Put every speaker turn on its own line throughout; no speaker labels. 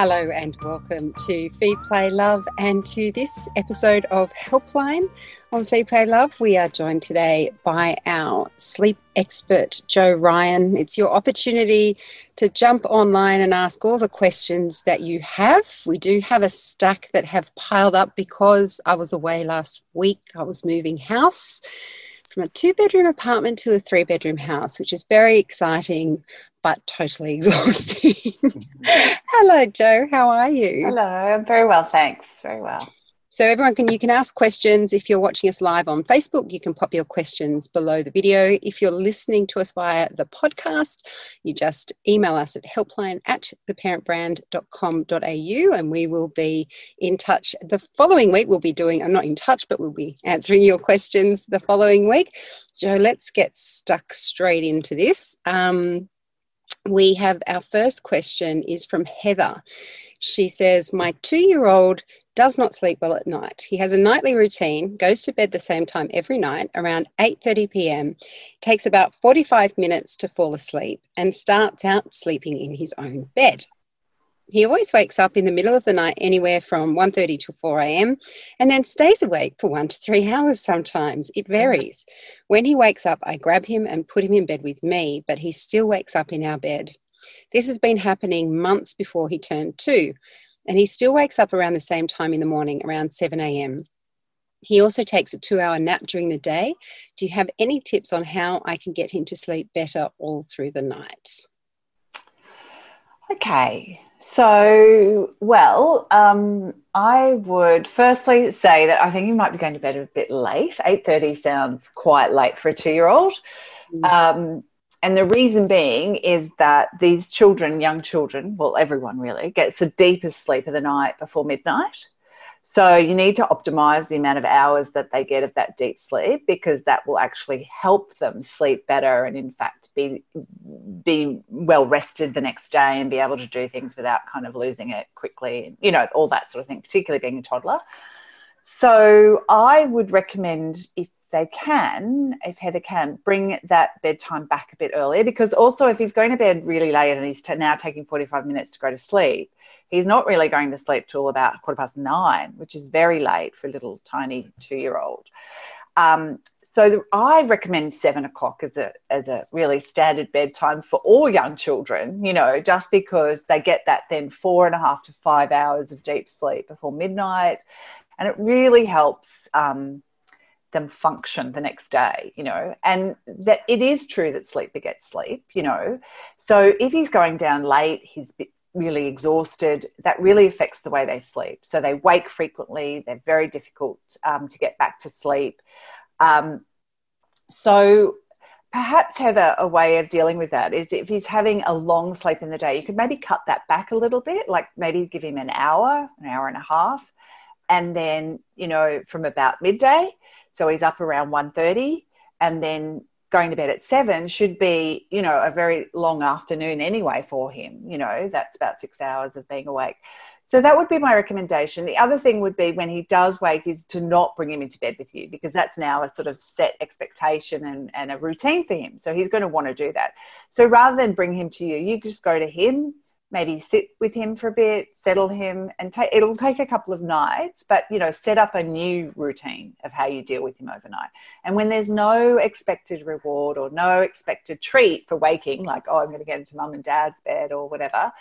Hello and welcome to Feed Play Love and to this episode of Helpline on Feed Play Love. We are joined today by our sleep expert, Jo Ryan. It's your opportunity to jump online and ask all the questions that you have. We do have a stack that have piled up because I was away last week. I was moving house from a two bedroom apartment to a three bedroom house, which is very exciting but totally exhausting. Hello, Jo. How are you?
Hello. I'm very well, thanks. Very well.
So everyone can you can ask questions if you're watching us live on Facebook. You can pop your questions below the video. If you're listening to us via the podcast, you just email us at helpline at theparentbrand.com.au and we will be in touch the following week. We'll be doing, I'm not in touch, but we'll be answering your questions the following week. Jo, let's get stuck straight into this. Um, we have our first question is from Heather. She says, My two year old does not sleep well at night. He has a nightly routine, goes to bed the same time every night around 8:30 p.m. Takes about 45 minutes to fall asleep and starts out sleeping in his own bed. He always wakes up in the middle of the night anywhere from 1:30 to 4 a.m. and then stays awake for 1 to 3 hours sometimes. It varies. When he wakes up, I grab him and put him in bed with me, but he still wakes up in our bed. This has been happening months before he turned 2, and he still wakes up around the same time in the morning, around 7 a.m. He also takes a 2-hour nap during the day. Do you have any tips on how I can get him to sleep better all through the night?
Okay, so, well, um, I would firstly say that I think you might be going to bed a bit late. Eight thirty sounds quite late for a two-year-old, mm. um, and the reason being is that these children, young children, well, everyone really, gets the deepest sleep of the night before midnight. So you need to optimize the amount of hours that they get of that deep sleep because that will actually help them sleep better and, in fact, be be well rested the next day and be able to do things without kind of losing it quickly you know all that sort of thing particularly being a toddler. So i would recommend if they can if heather can bring that bedtime back a bit earlier because also if he's going to bed really late and he's t- now taking 45 minutes to go to sleep he's not really going to sleep till about quarter past nine which is very late for a little tiny two year old um, so the, I recommend seven o'clock as a as a really standard bedtime for all young children. You know, just because they get that then four and a half to five hours of deep sleep before midnight, and it really helps um, them function the next day. You know, and that it is true that sleep begets sleep. You know, so if he's going down late, he's really exhausted, that really affects the way they sleep. So they wake frequently, they're very difficult um, to get back to sleep. Um, so perhaps Heather, a way of dealing with that is if he's having a long sleep in the day, you could maybe cut that back a little bit, like maybe give him an hour, an hour and a half, and then you know from about midday, so he's up around 1.30 and then going to bed at seven should be, you know, a very long afternoon anyway for him. You know, that's about six hours of being awake. So that would be my recommendation. The other thing would be when he does wake is to not bring him into bed with you because that's now a sort of set expectation and, and a routine for him. So he's going to want to do that. So rather than bring him to you, you just go to him, maybe sit with him for a bit, settle him, and take it'll take a couple of nights, but you know, set up a new routine of how you deal with him overnight. And when there's no expected reward or no expected treat for waking, like, oh, I'm going to get into mum and dad's bed or whatever,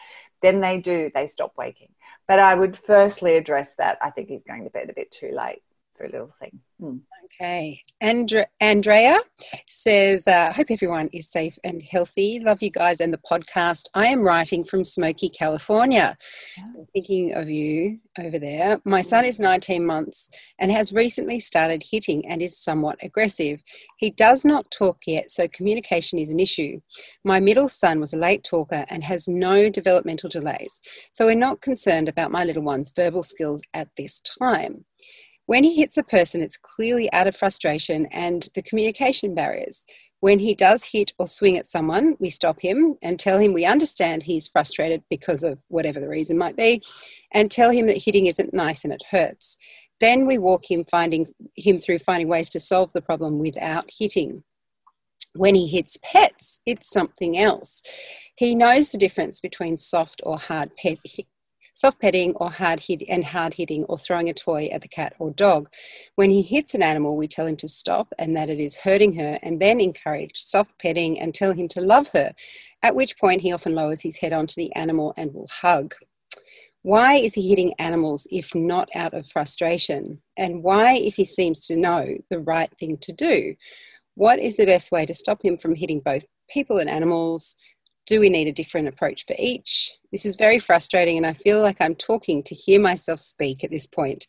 then they do, they stop waking. But I would firstly address that. I think he's going to bed a bit too late for a little thing. Hmm.
Okay. Andre- Andrea says, uh, Hope everyone is safe and healthy. Love you guys and the podcast. I am writing from Smoky, California. Yeah. Thinking of you over there. My son is 19 months and has recently started hitting and is somewhat aggressive. He does not talk yet, so communication is an issue. My middle son was a late talker and has no developmental delays, so we're not concerned about my little one's verbal skills at this time. When he hits a person, it's clearly out of frustration and the communication barriers. When he does hit or swing at someone, we stop him and tell him we understand he's frustrated because of whatever the reason might be, and tell him that hitting isn't nice and it hurts. Then we walk him finding him through finding ways to solve the problem without hitting. When he hits pets, it's something else. He knows the difference between soft or hard pet soft petting or hard hit and hard hitting or throwing a toy at the cat or dog. When he hits an animal, we tell him to stop and that it is hurting her, and then encourage soft petting and tell him to love her, at which point he often lowers his head onto the animal and will hug. Why is he hitting animals if not out of frustration? And why, if he seems to know the right thing to do? What is the best way to stop him from hitting both people and animals? Do we need a different approach for each? This is very frustrating, and I feel like I'm talking to hear myself speak at this point.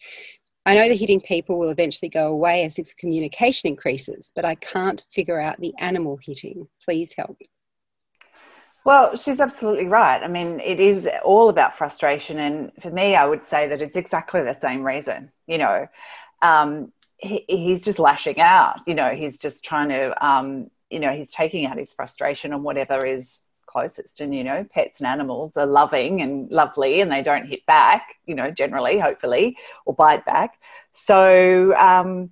I know the hitting people will eventually go away as his communication increases, but I can't figure out the animal hitting. Please help.
Well, she's absolutely right. I mean, it is all about frustration. And for me, I would say that it's exactly the same reason. You know, um, he, he's just lashing out. You know, he's just trying to, um, you know, he's taking out his frustration on whatever is closest. And, you know, pets and animals are loving and lovely and they don't hit back, you know, generally, hopefully, or bite back. So, um,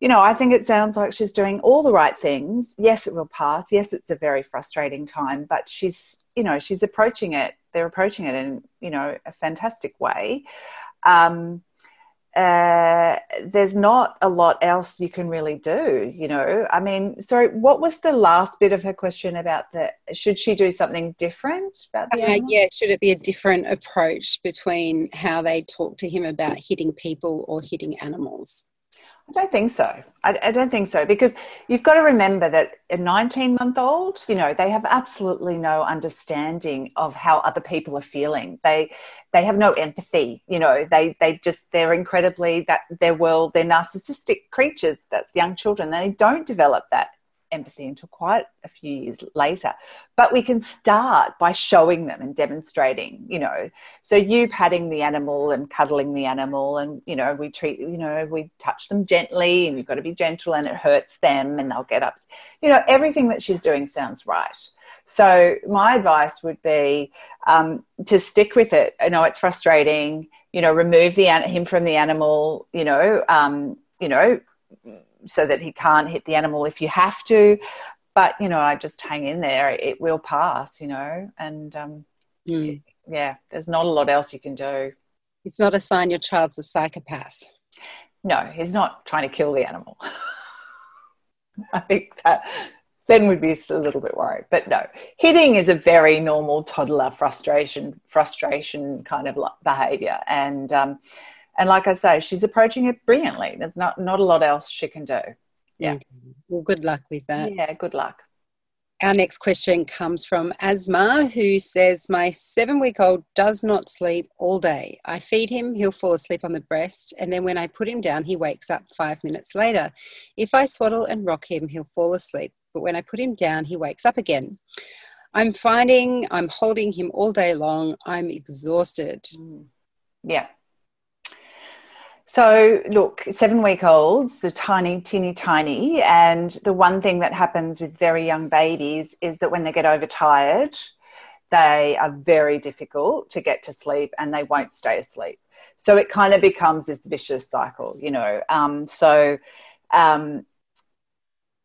you know, I think it sounds like she's doing all the right things. Yes, it will pass. Yes, it's a very frustrating time, but she's, you know, she's approaching it. They're approaching it in, you know, a fantastic way. Um, uh, there's not a lot else you can really do, you know. I mean, sorry, what was the last bit of her question about the? Should she do something different about
that? Yeah, yeah. Should it be a different approach between how they talk to him about hitting people or hitting animals?
I don't think so. I, I, don't think so because you've got to remember that a 19 month old, you know, they have absolutely no understanding of how other people are feeling. They they have no empathy. You know, they they just they're incredibly that their world. They're narcissistic creatures. That's young children. They don't develop that empathy until quite a few years later. But we can start by showing them and demonstrating, you know. So you patting the animal and cuddling the animal, and you know, we treat, you know, we touch them gently, and you've got to be gentle, and it hurts them, and they'll get up. You know, everything that she's doing sounds right. So my advice would be um, to stick with it. I know it's frustrating. You know, remove the him from the animal. You know, um, you know so that he can't hit the animal if you have to. But you know, I just hang in there. It will pass. You know, and um, mm. yeah, there's not a lot else you can do.
It's not a sign your child's a psychopath.
No, he's not trying to kill the animal. I think that then we'd be a little bit worried. But no, hitting is a very normal toddler frustration, frustration kind of behavior, and um, and like I say, she's approaching it brilliantly. There's not not a lot else she can do. Yeah.
Mm-hmm. Well, good luck with that.
Yeah, good luck.
Our next question comes from Asma, who says, My seven week old does not sleep all day. I feed him, he'll fall asleep on the breast, and then when I put him down, he wakes up five minutes later. If I swaddle and rock him, he'll fall asleep, but when I put him down, he wakes up again. I'm finding I'm holding him all day long. I'm exhausted.
Mm. Yeah. So, look, seven week olds, they're tiny, teeny tiny. And the one thing that happens with very young babies is that when they get overtired, they are very difficult to get to sleep and they won't stay asleep. So it kind of becomes this vicious cycle, you know. Um, so, um,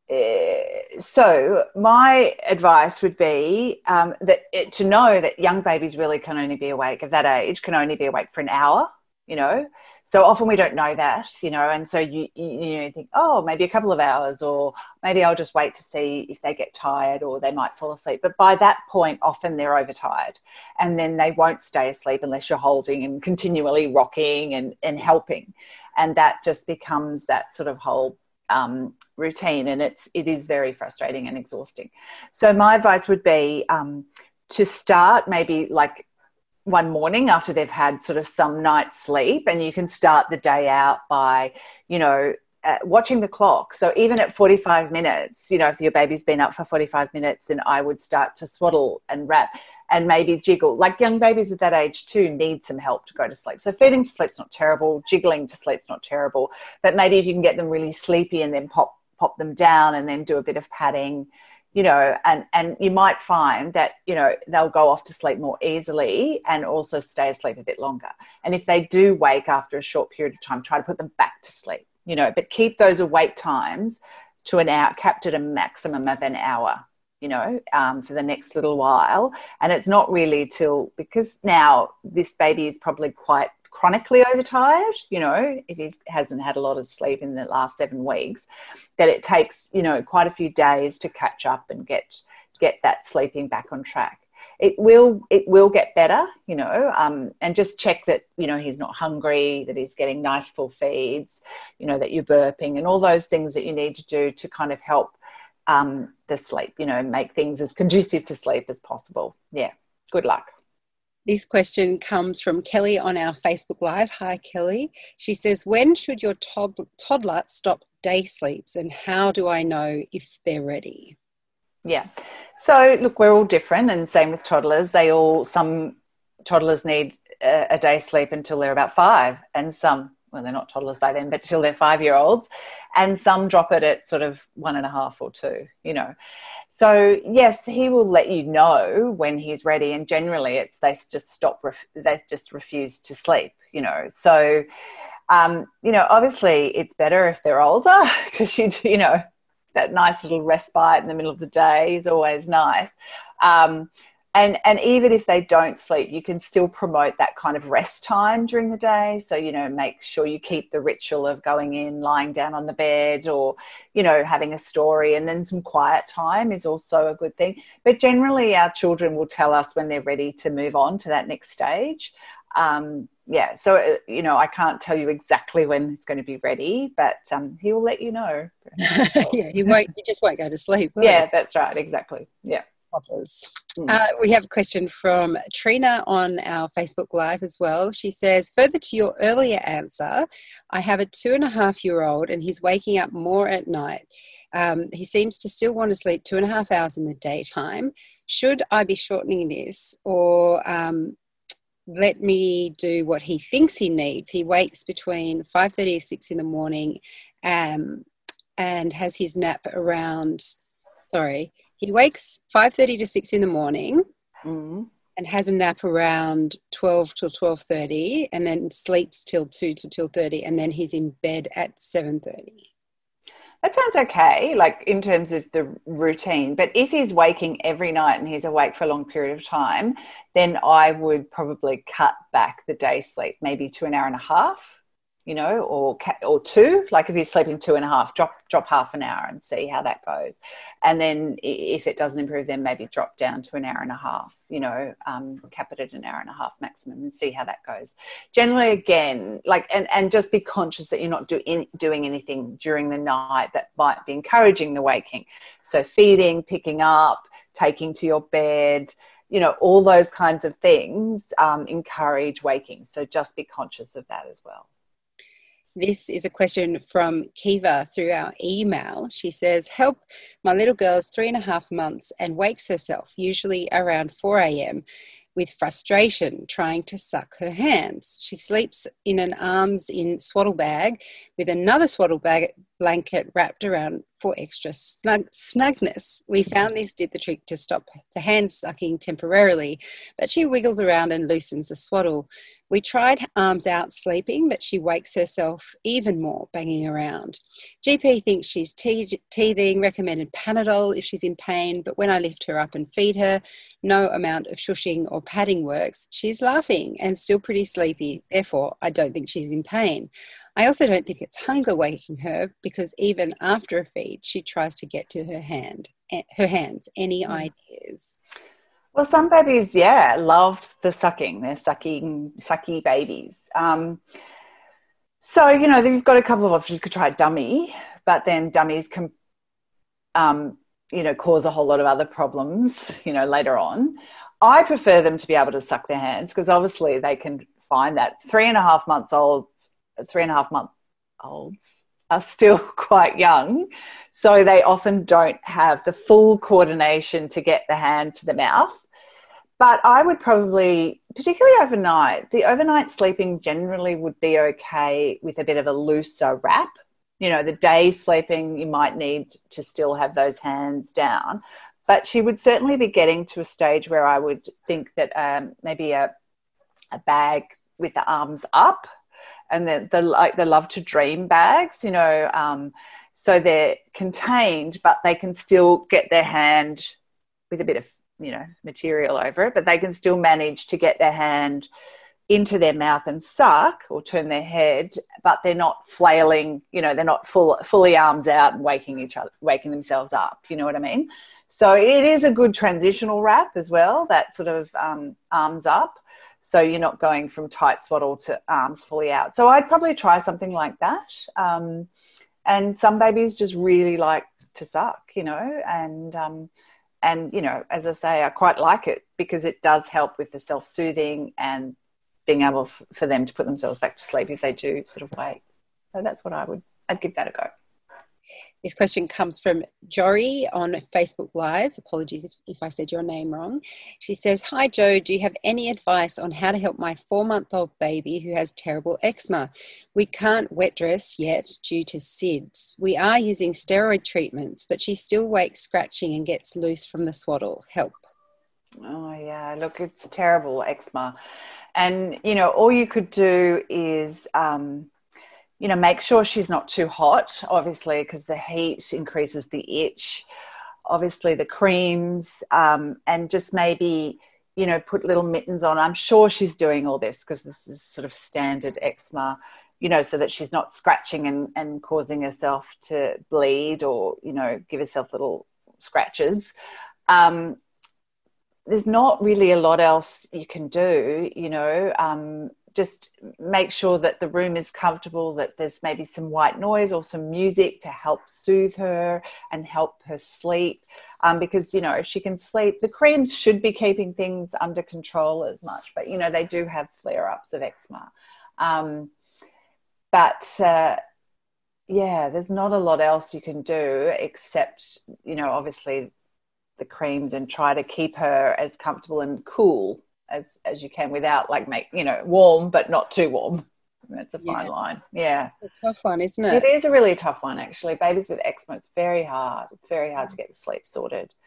uh, so my advice would be um, that it, to know that young babies really can only be awake at that age can only be awake for an hour you know so often we don't know that you know and so you, you think oh maybe a couple of hours or maybe i'll just wait to see if they get tired or they might fall asleep. But by that point often they're overtired and then they won't stay asleep unless you're holding and continually rocking and, and helping. And that just becomes that sort of whole um, routine and it's it is very frustrating and exhausting. So my advice would be um, to start maybe like one morning after they've had sort of some night's sleep and you can start the day out by you know uh, watching the clock. So even at 45 minutes you know if your baby's been up for 45 minutes then i would start to swaddle and wrap and maybe jiggle. Like young babies at that age too need some help to go to sleep. So feeding to sleep's not terrible jiggling to sleep's not terrible but maybe if you can get them really sleepy and then pop pop them down and then do a bit of padding you know, and, and you might find that, you know, they'll go off to sleep more easily and also stay asleep a bit longer. And if they do wake after a short period of time, try to put them back to sleep, you know, but keep those awake times to an hour, capped at a maximum of an hour, you know, um, for the next little while. And it's not really till because now this baby is probably quite chronically overtired, you know, if he hasn't had a lot of sleep in the last seven weeks, that it takes, you know, quite a few days to catch up and get get that sleeping back on track. It will it will get better, you know, um, and just check that you know he's not hungry, that he's getting nice full feeds, you know, that you're burping, and all those things that you need to do to kind of help um, the sleep, you know, make things as conducive to sleep as possible. Yeah, good luck.
This question comes from Kelly on our Facebook Live. Hi, Kelly. She says, When should your toddler stop day sleeps and how do I know if they're ready?
Yeah. So, look, we're all different, and same with toddlers. They all, some toddlers need a, day sleep until they're about five, and some well, they're not toddlers by then, but till they're five year olds. And some drop it at sort of one and a half or two, you know. So, yes, he will let you know when he's ready. And generally, it's they just stop, they just refuse to sleep, you know. So, um, you know, obviously it's better if they're older because you, you know, that nice little respite in the middle of the day is always nice. Um, and and even if they don't sleep you can still promote that kind of rest time during the day. So you know make sure you keep the ritual of going in lying down on the bed or you know having a story and then some quiet time is also a good thing. But generally our children will tell us when they're ready to move on to that next stage. Um, yeah so uh, you know i can't tell you exactly when it's going to be ready but um, he will let you know.
Yeah he won't he just won't go to sleep
yeah he? that's right exactly. Yeah
others. Mm. Uh, we have a question from Trina on our Facebook Live as well. She says, Further to your earlier answer, I have a two and a half year old and he's waking up more at night. Um, he seems to still want to sleep two and a half hours in the daytime. Should I be shortening this or um, let me do what he thinks he needs? He wakes between 5.30 and 6 in the morning um, and has his nap around, sorry, he wakes 5.30 to 6 in the morning mm. and has a nap around 12 till 12.30 and then sleeps till 2 to till 30 and then he's in bed at 7.30
that sounds okay like in terms of the routine but if he's waking every night and he's awake for a long period of time then i would probably cut back the day sleep maybe to an hour and a half you know, or or two. Like if you're sleeping two and a half, drop drop half an hour and see how that goes. And then if it doesn't improve, then maybe drop down to an hour and a half. You know, um, cap it at an hour and a half maximum and see how that goes. Generally, again, like and and just be conscious that you're not doing doing anything during the night that might be encouraging the waking. So feeding, picking up, taking to your bed you know all those kinds of things um, encourage waking so just be conscious of that as well
this is a question from Kiva through our email. She says, Help, my little girl is three and a half months and wakes herself, usually around 4 a.m with frustration trying to suck her hands. She sleeps in an arms in swaddle bag with another swaddle bag blanket wrapped around for extra snug, snugness. We found this did the trick to stop the hand sucking temporarily, but she wiggles around and loosens the swaddle. We tried arms out sleeping, but she wakes herself even more, banging around. GP thinks she's te- teething, recommended Panadol if she's in pain, but when I lift her up and feed her, no amount of shushing or padding works. She's laughing and still pretty sleepy, therefore, I don't think she's in pain. I also don't think it's hunger waking her because even after a feed, she tries to get to her hand, eh, her hands. Any mm. ideas?
Well, some babies, yeah, love the sucking. They're sucking, sucky babies. Um, so you know, you've got a couple of options. You could try a dummy, but then dummies can, um, you know, cause a whole lot of other problems. You know, later on. I prefer them to be able to suck their hands because obviously they can find that three and a half months old three and a half month olds are still quite young. So they often don't have the full coordination to get the hand to the mouth. But I would probably, particularly overnight, the overnight sleeping generally would be okay with a bit of a looser wrap. You know, the day sleeping, you might need to still have those hands down. But she would certainly be getting to a stage where I would think that um, maybe a, a bag with the arms up and the, the like the love to dream bags you know um, so they're contained but they can still get their hand with a bit of you know material over it, but they can still manage to get their hand into their mouth and suck or turn their head, but they're not flailing, you know, they're not full, fully arms out and waking each other, waking themselves up. You know what I mean? So it is a good transitional wrap as well, that sort of um, arms up. So you're not going from tight swaddle to arms fully out. So I'd probably try something like that. Um, and some babies just really like to suck, you know, and um, and you know, as I say, I quite like it because it does help with the self-soothing and being able f- for them to put themselves back to sleep if they do sort of wake. So that's what I would, I'd give that a go.
This question comes from Jory on Facebook Live. Apologies if I said your name wrong. She says, Hi, Jo. Do you have any advice on how to help my four month old baby who has terrible eczema? We can't wet dress yet due to SIDS. We are using steroid treatments, but she still wakes scratching and gets loose from the swaddle. Help.
Oh, yeah. Look, it's terrible eczema. And, you know, all you could do is, um, you know, make sure she's not too hot, obviously, because the heat increases the itch. Obviously, the creams, um, and just maybe, you know, put little mittens on. I'm sure she's doing all this because this is sort of standard eczema, you know, so that she's not scratching and, and causing herself to bleed or, you know, give herself little scratches. Um, there's not really a lot else you can do, you know. Um, just make sure that the room is comfortable, that there's maybe some white noise or some music to help soothe her and help her sleep. Um, because, you know, if she can sleep, the creams should be keeping things under control as much, but, you know, they do have flare ups of eczema. Um, but, uh, yeah, there's not a lot else you can do except, you know, obviously the creams and try to keep her as comfortable and cool as as you can without like make you know warm but not too warm. That's a fine yeah. line. Yeah.
It's a tough one isn't it?
It is a really tough one actually. Babies with eczema it's very hard. It's very hard to get the sleep sorted.
Mm.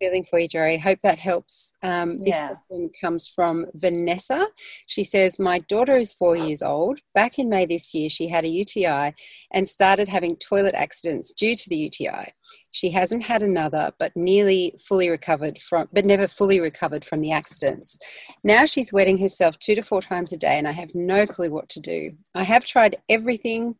Feeling for you, Jerry. Hope that helps. Um, this yeah. question comes from Vanessa. She says, My daughter is four years old. Back in May this year, she had a UTI and started having toilet accidents due to the UTI. She hasn't had another, but nearly fully recovered from, but never fully recovered from the accidents. Now she's wetting herself two to four times a day, and I have no clue what to do. I have tried everything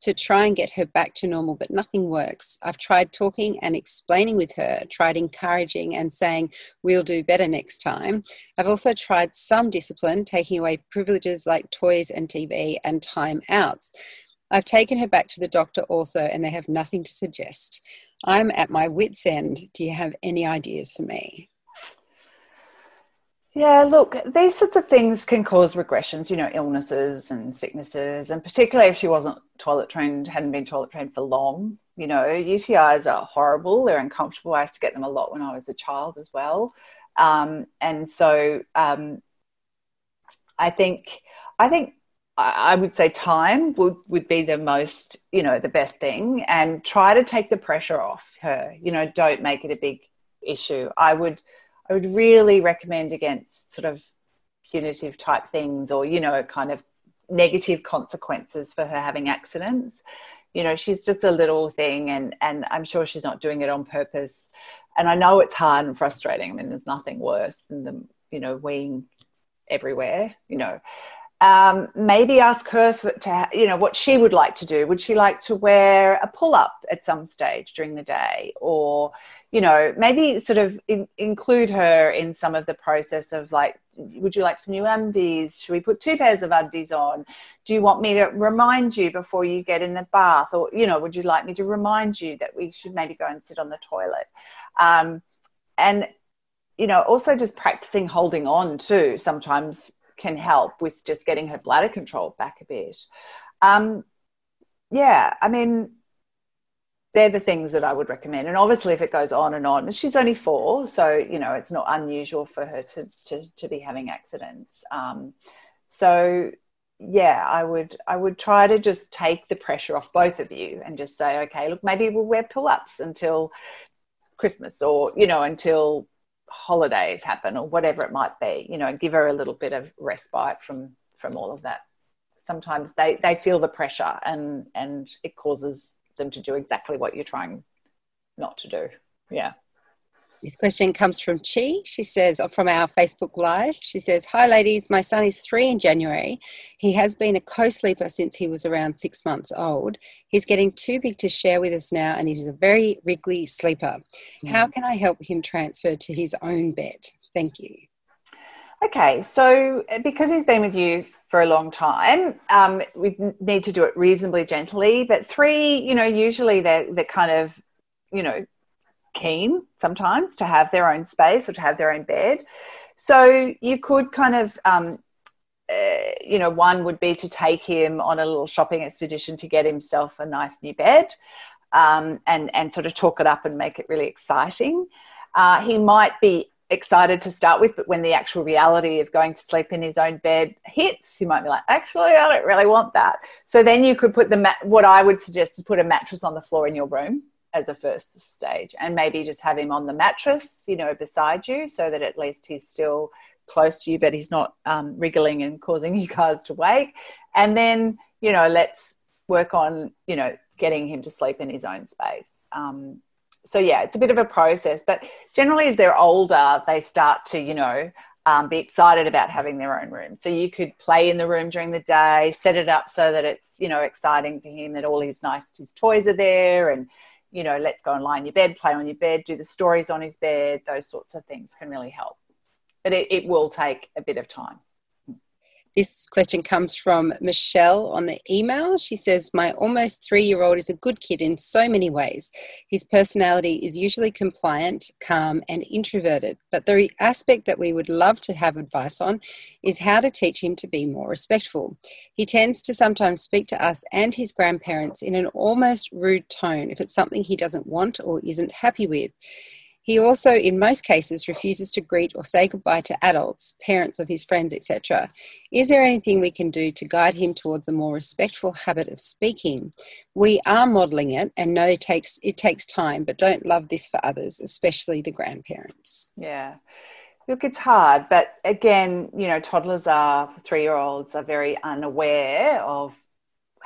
to try and get her back to normal, but nothing works. I've tried talking and explaining with her, tried encouraging and saying, we'll do better next time. I've also tried some discipline, taking away privileges like toys and TV and time outs. I've taken her back to the doctor also, and they have nothing to suggest. I'm at my wits' end. Do you have any ideas for me?
Yeah, look, these sorts of things can cause regressions, you know, illnesses and sicknesses, and particularly if she wasn't toilet trained, hadn't been toilet trained for long. You know, UTIs are horrible, they're uncomfortable. I used to get them a lot when I was a child as well. Um, and so um, I think, I think I would say time would, would be the most, you know, the best thing and try to take the pressure off her. You know, don't make it a big issue. I would I would really recommend against sort of punitive type things or, you know, kind of negative consequences for her having accidents. You know, she's just a little thing and, and I'm sure she's not doing it on purpose. And I know it's hard and frustrating. I mean, there's nothing worse than them, you know, weeing everywhere, you know um, maybe ask her for, to, you know, what she would like to do. Would she like to wear a pull up at some stage during the day? Or, you know, maybe sort of in, include her in some of the process of like, would you like some new undies? Should we put two pairs of undies on? Do you want me to remind you before you get in the bath? Or, you know, would you like me to remind you that we should maybe go and sit on the toilet? Um, and, you know, also just practicing holding on too. Sometimes can help with just getting her bladder control back a bit. Um, yeah, I mean, they're the things that I would recommend. And obviously, if it goes on and on, she's only four, so you know it's not unusual for her to to, to be having accidents. Um, so yeah, I would I would try to just take the pressure off both of you and just say, okay, look, maybe we'll wear pull ups until Christmas or you know until holidays happen or whatever it might be you know give her a little bit of respite from from all of that. Sometimes they they feel the pressure and and it causes them to do exactly what you're trying not to do. Yeah
This question comes from Chi. She says, from our Facebook Live, she says, Hi, ladies. My son is three in January. He has been a co sleeper since he was around six months old. He's getting too big to share with us now, and he is a very wriggly sleeper. Mm. How can I help him transfer to his own bed? Thank you.
Okay, so uh, because he's been with you for a long time, um, we need to do it reasonably gently. But three, you know, usually they're, they're kind of, you know, keen sometimes to have their own space or to have their own bed. So you could kind of, um, uh, you know, one would be to take him on a little shopping expedition to get himself a nice new bed um, and, and sort of talk it up and make it really exciting. Uh, he might be excited to start with, but when the actual reality of going to sleep in his own bed hits, you might be like, actually, I don't really want that. So then you could put the mat- what I would suggest is put a mattress on the floor in your room as a first stage and maybe just have him on the mattress you know beside you so that at least he's still close to you but he's not um, wriggling and causing you guys to wake and then you know let's work on you know getting him to sleep in his own space um, so yeah it's a bit of a process but generally as they're older they start to you know um, be excited about having their own room. So you could play in the room during the day, set it up so that it's you know exciting for him that all his nice his toys are there, and you know, let's go and lie in your bed, play on your bed, do the stories on his bed, those sorts of things can really help. But it, it will take a bit of time.
This question comes from Michelle on the email. She says, My almost three year old is a good kid in so many ways. His personality is usually compliant, calm, and introverted. But the aspect that we would love to have advice on is how to teach him to be more respectful. He tends to sometimes speak to us and his grandparents in an almost rude tone if it's something he doesn't want or isn't happy with. He also, in most cases, refuses to greet or say goodbye to adults, parents of his friends, etc. Is there anything we can do to guide him towards a more respectful habit of speaking? We are modelling it and know it takes it takes time, but don't love this for others, especially the grandparents.
Yeah. Look, it's hard, but again, you know, toddlers are three year olds are very unaware of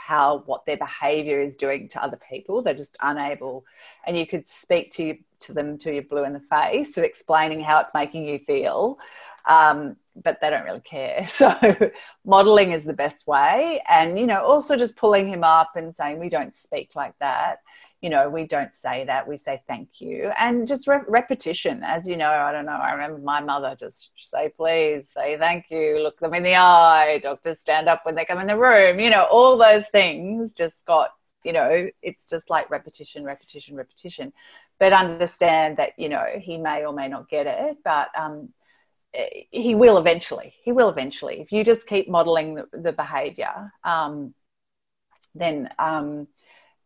how what their behavior is doing to other people. They're just unable, and you could speak to to them till you're blue in the face of explaining how it's making you feel. Um, but they don't really care. So modeling is the best way. And, you know, also just pulling him up and saying, we don't speak like that. You know, we don't say that. We say thank you. And just re- repetition. As you know, I don't know. I remember my mother just say, please, say thank you, look them in the eye, doctors stand up when they come in the room. You know, all those things just got you know it's just like repetition repetition repetition but understand that you know he may or may not get it but um, he will eventually he will eventually. If you just keep modeling the, the behavior um, then um,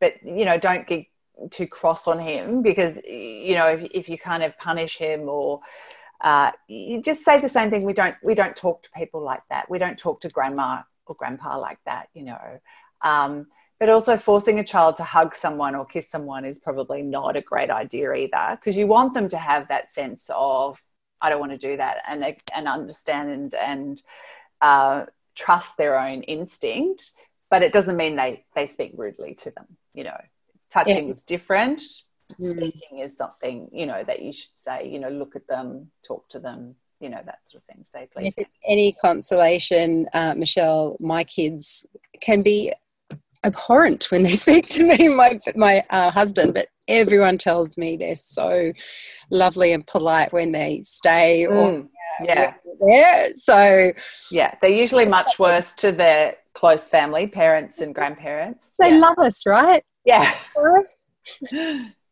but you know don't get too cross on him because you know if, if you kind of punish him or uh, you just say the same thing. We don't we don't talk to people like that. We don't talk to grandma or grandpa like that you know. Um, but also forcing a child to hug someone or kiss someone is probably not a great idea either because you want them to have that sense of I don't want to do that and and understand and and uh, trust their own instinct. But it doesn't mean they they speak rudely to them. You know, touching yeah. is different. Mm. Speaking is something you know that you should say. You know, look at them, talk to them, you know that sort of thing say please
if it's any consolation uh, michelle my kids can be abhorrent when they speak to me, my my uh, husband, but everyone tells me they're so lovely and polite when they stay mm, or yeah, there. So
yeah, they're usually much worse to their close family, parents and grandparents.
They
yeah.
love us, right?
Yeah.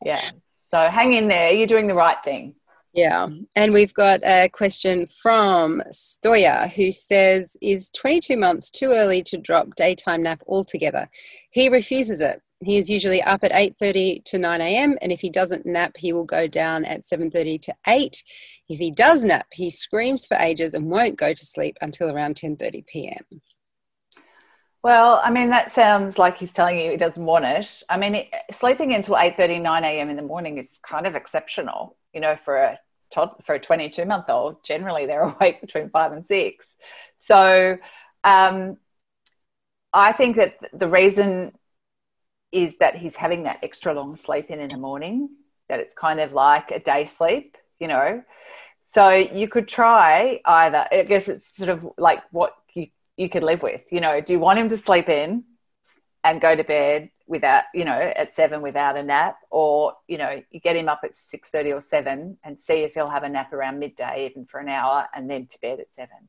yeah. So hang in there. You're doing the right thing.
Yeah. And we've got a question from Stoya who says, Is 22 months too early to drop daytime nap altogether? He refuses it. He is usually up at 8.30 to 9 a.m. and if he doesn't nap, he will go down at 7.30 to 8. If he does nap, he screams for ages and won't go to sleep until around 10.30 p.m.
Well, I mean, that sounds like he's telling you he doesn't want it. I mean, sleeping until 8.30, 9 a.m. in the morning is kind of exceptional, you know, for a for a 22 month old, generally they're awake between five and six. So um, I think that the reason is that he's having that extra long sleep in in the morning, that it's kind of like a day sleep, you know. So you could try either. I guess it's sort of like what you you could live with. You know, do you want him to sleep in and go to bed without, you know, at seven without a nap, or you know, you get him up at six thirty or seven and see if he'll have a nap around midday, even for an hour, and then to bed at seven.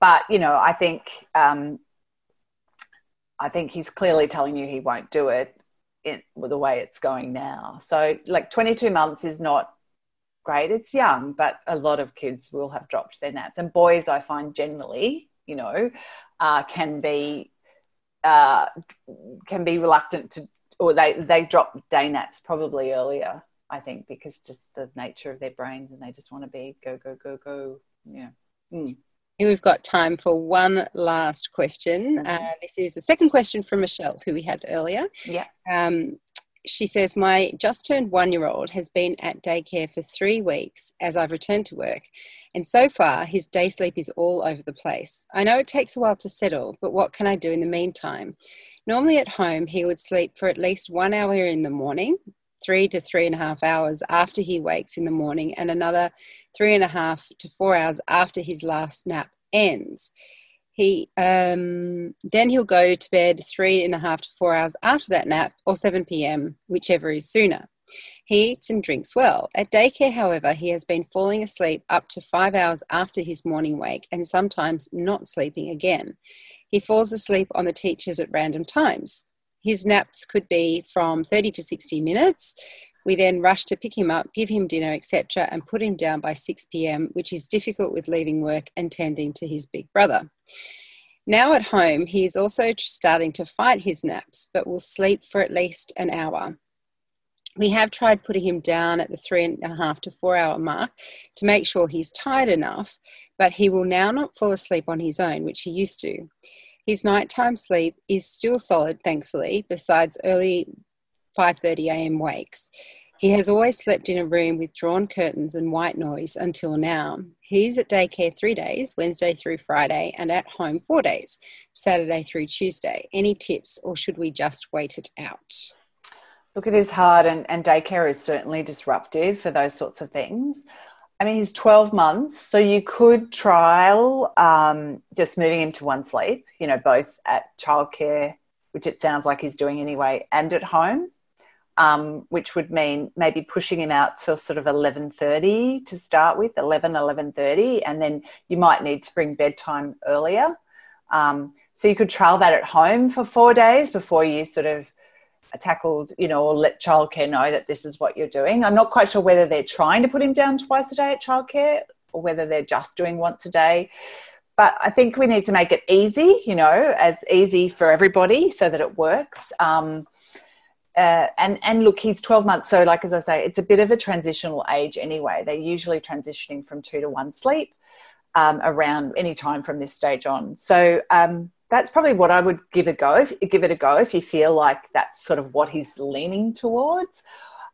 But you know, I think um, I think he's clearly telling you he won't do it in the way it's going now. So like 22 months is not great. It's young, but a lot of kids will have dropped their naps. And boys, I find generally, you know, uh, can be uh, can be reluctant to, or they they drop day naps probably earlier. I think because just the nature of their brains and they just want to be go go go go. Yeah. Mm.
We've got time for one last question. Mm-hmm. Uh, this is a second question from Michelle, who we had earlier.
Yeah.
Um, she says, My just turned one year old has been at daycare for three weeks as I've returned to work, and so far his day sleep is all over the place. I know it takes a while to settle, but what can I do in the meantime? Normally at home, he would sleep for at least one hour in the morning, three to three and a half hours after he wakes in the morning, and another three and a half to four hours after his last nap ends he um, then he'll go to bed three and a half to four hours after that nap or 7 p.m whichever is sooner. He eats and drinks well. At daycare however he has been falling asleep up to five hours after his morning wake and sometimes not sleeping again. He falls asleep on the teachers at random times. His naps could be from 30 to 60 minutes we then rush to pick him up, give him dinner, etc., and put him down by 6 pm, which is difficult with leaving work and tending to his big brother. Now at home, he is also starting to fight his naps, but will sleep for at least an hour. We have tried putting him down at the three and a half to four hour mark to make sure he's tired enough, but he will now not fall asleep on his own, which he used to. His nighttime sleep is still solid, thankfully, besides early 5:30 a.m. wakes. He has always slept in a room with drawn curtains and white noise until now. He's at daycare three days, Wednesday through Friday, and at home four days, Saturday through Tuesday. Any tips, or should we just wait it out?
Look, it is hard, and, and daycare is certainly disruptive for those sorts of things. I mean, he's 12 months, so you could trial um, just moving him to one sleep, you know, both at childcare, which it sounds like he's doing anyway, and at home um, which would mean maybe pushing him out till sort of 11.30 to start with 11 11.30 and then you might need to bring bedtime earlier. Um, so you could trial that at home for four days before you sort of tackled you know or let childcare know that this is what you're doing. I'm not quite sure whether they're trying to put him down twice a day at childcare or whether they're just doing once a day. But I think we need to make it easy, you know, as easy for everybody so that it works. Um, uh, and and look, he's 12 months, so like as I say, it's a bit of a transitional age anyway. They're usually transitioning from two to one sleep um, around any time from this stage on. So um, that's probably what I would give a go. If, give it a go if you feel like that's sort of what he's leaning towards,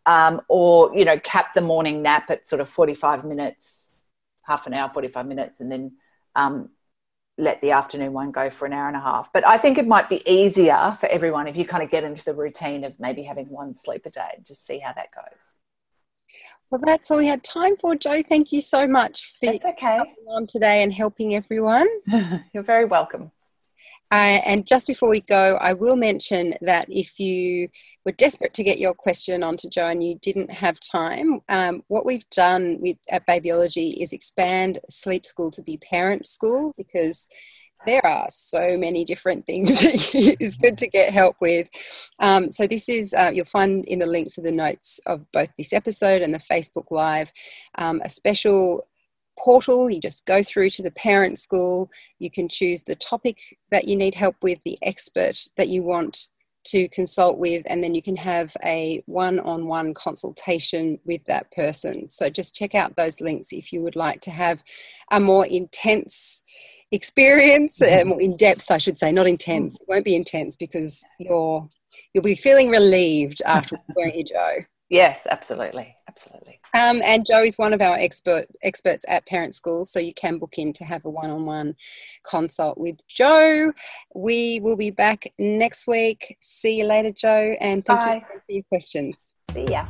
um, or you know, cap the morning nap at sort of 45 minutes, half an hour, 45 minutes, and then um, let the afternoon one go for an hour and a half. But I think it might be easier for everyone if you kind of get into the routine of maybe having one sleep a day and just see how that goes.
Well, that's all we had time for, Jo. Thank you so much
for that's okay.
coming on today and helping everyone.
You're very welcome.
Uh, and just before we go, I will mention that if you were desperate to get your question onto Jo and you didn't have time, um, what we've done with at Babyology is expand Sleep School to be parent school because there are so many different things it's good to get help with. Um, so this is uh, you'll find in the links of the notes of both this episode and the Facebook Live um, a special portal. You just go through to the parent school. You can choose the topic that you need help with, the expert that you want to consult with, and then you can have a one on one consultation with that person. So just check out those links if you would like to have a more intense experience, uh, more in depth, I should say, not intense. It won't be intense because you're you'll be feeling relieved after, won't you, Jo?
Yes, absolutely, absolutely.
Um, and is one of our expert experts at Parent School, so you can book in to have a one-on-one consult with Jo. We will be back next week. See you later, Jo, and thank
Bye.
you for your questions.
See ya.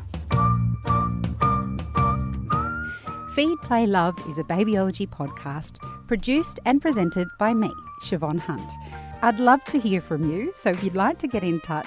Feed, Play, Love is a babyology podcast produced and presented by me, Siobhan Hunt. I'd love to hear from you, so if you'd like to get in touch,